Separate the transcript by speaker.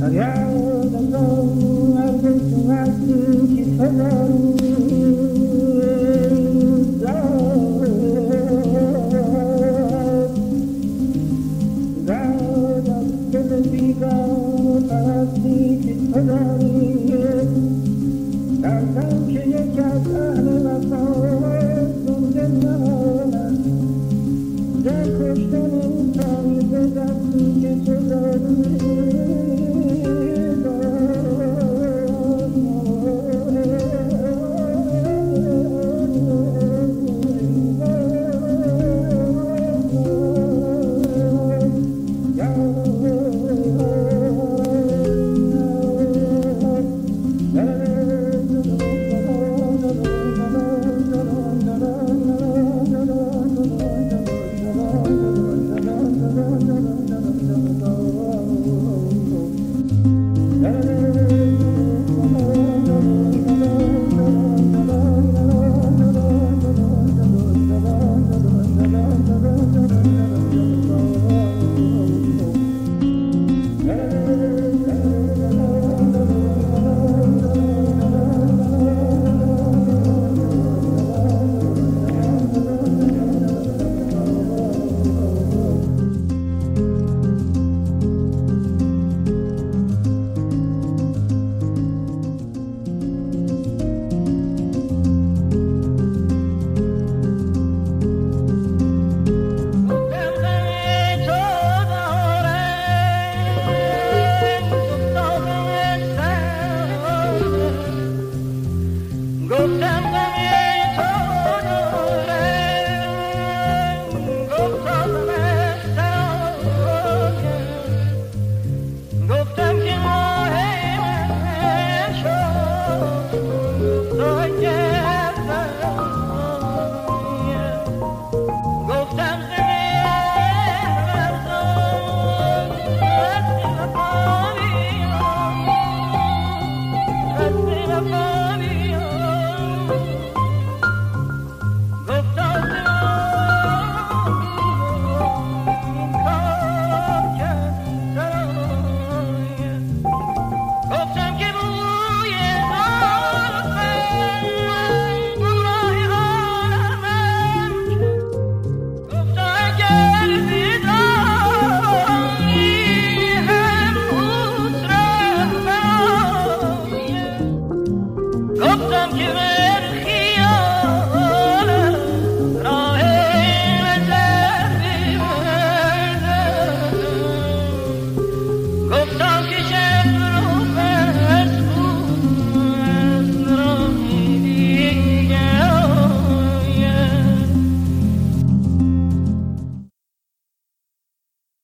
Speaker 1: فریاد Gott, danke,